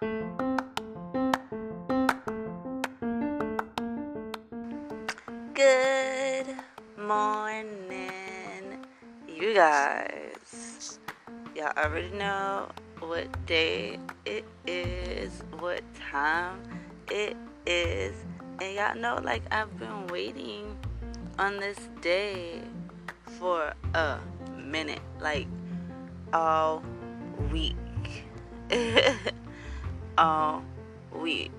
Good morning, you guys. Y'all already know what day it is, what time it is, and y'all know like I've been waiting on this day for a minute, like all week. all week.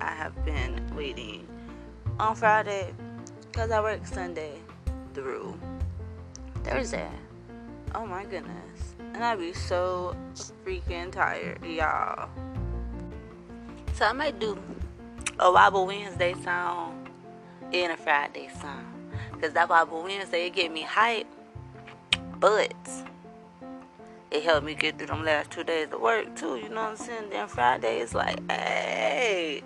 I have been waiting on Friday because I work Sunday through Thursday. Oh my goodness. And I'd be so freaking tired, y'all. So I might do a Wobble Wednesday song and a Friday song. Because that Wobble Wednesday, it get me hype. But it helped me get through them last two days of work too, you know what I'm saying? Then Friday is like, hey,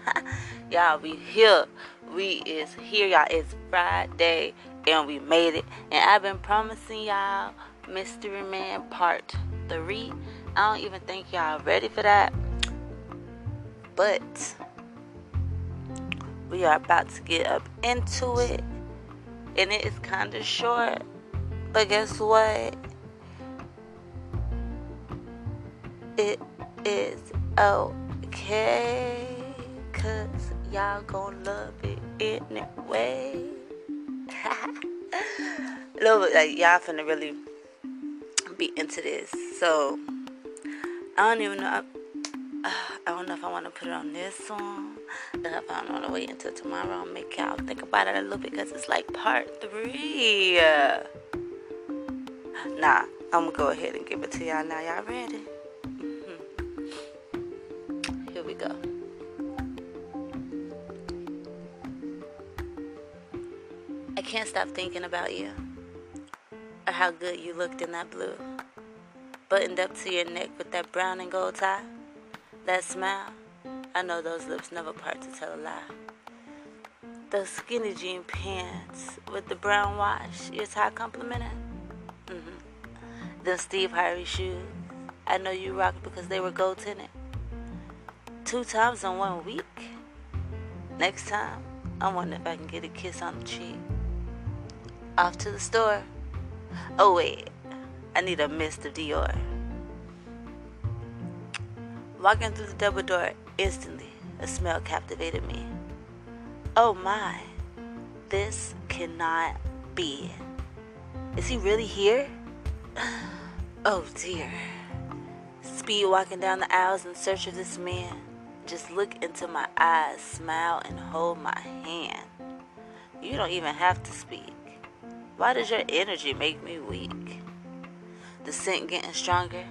y'all, we here. We is here, y'all. It's Friday and we made it. And I've been promising y'all Mystery Man Part 3. I don't even think y'all ready for that. But we are about to get up into it. And it is kind of short. But guess what? It is okay. Cause y'all gonna love it anyway. little bit like y'all finna really be into this. So I don't even know. I, I don't know if I want to put it on this song. If I want to wait until tomorrow, I'll make y'all think about it a little bit because it's like part three. Nah, I'm gonna go ahead and give it to y'all now. Y'all ready? I can't stop thinking about you or how good you looked in that blue. Buttoned up to your neck with that brown and gold tie. That smile. I know those lips never part to tell a lie. Those skinny jean pants with the brown wash, your tie complimented. Mm-hmm. Them Steve Harvey shoes. I know you rocked because they were gold tinted. Two times in one week. Next time, I wonder if I can get a kiss on the cheek. Off to the store. Oh, wait. I need a mist of Dior. Walking through the double door, instantly, a smell captivated me. Oh my, this cannot be. Is he really here? Oh dear. Walking down the aisles in search of this man. Just look into my eyes, smile, and hold my hand. You don't even have to speak. Why does your energy make me weak? The scent getting stronger.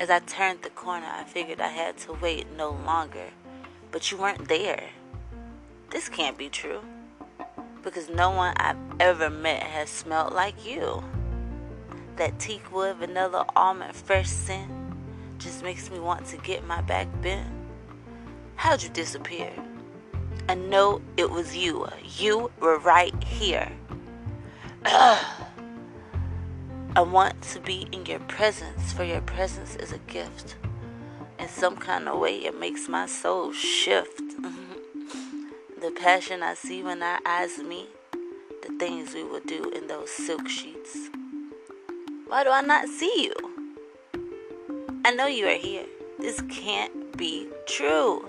As I turned the corner, I figured I had to wait no longer. But you weren't there. This can't be true. Because no one I've ever met has smelled like you. That teak wood, vanilla, almond, fresh scent just makes me want to get my back bent. How'd you disappear? I know it was you. You were right here. I want to be in your presence, for your presence is a gift. In some kind of way, it makes my soul shift. the passion I see when our eyes meet, the things we would do in those silk sheets. Why do I not see you? I know you are here. This can't be true.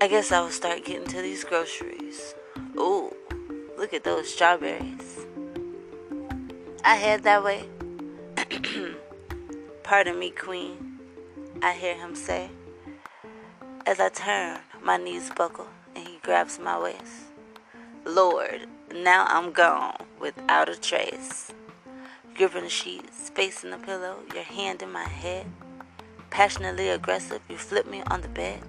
I guess I will start getting to these groceries. Ooh, look at those strawberries. I head that way. Pardon me, Queen, I hear him say. As I turn, my knees buckle and he grabs my waist. Lord, now I'm gone without a trace. The sheets, facing the pillow, your hand in my head. Passionately aggressive, you flip me on the bed.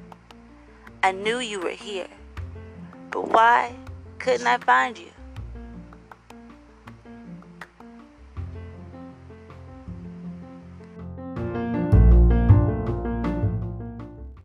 I knew you were here, but why couldn't I find you?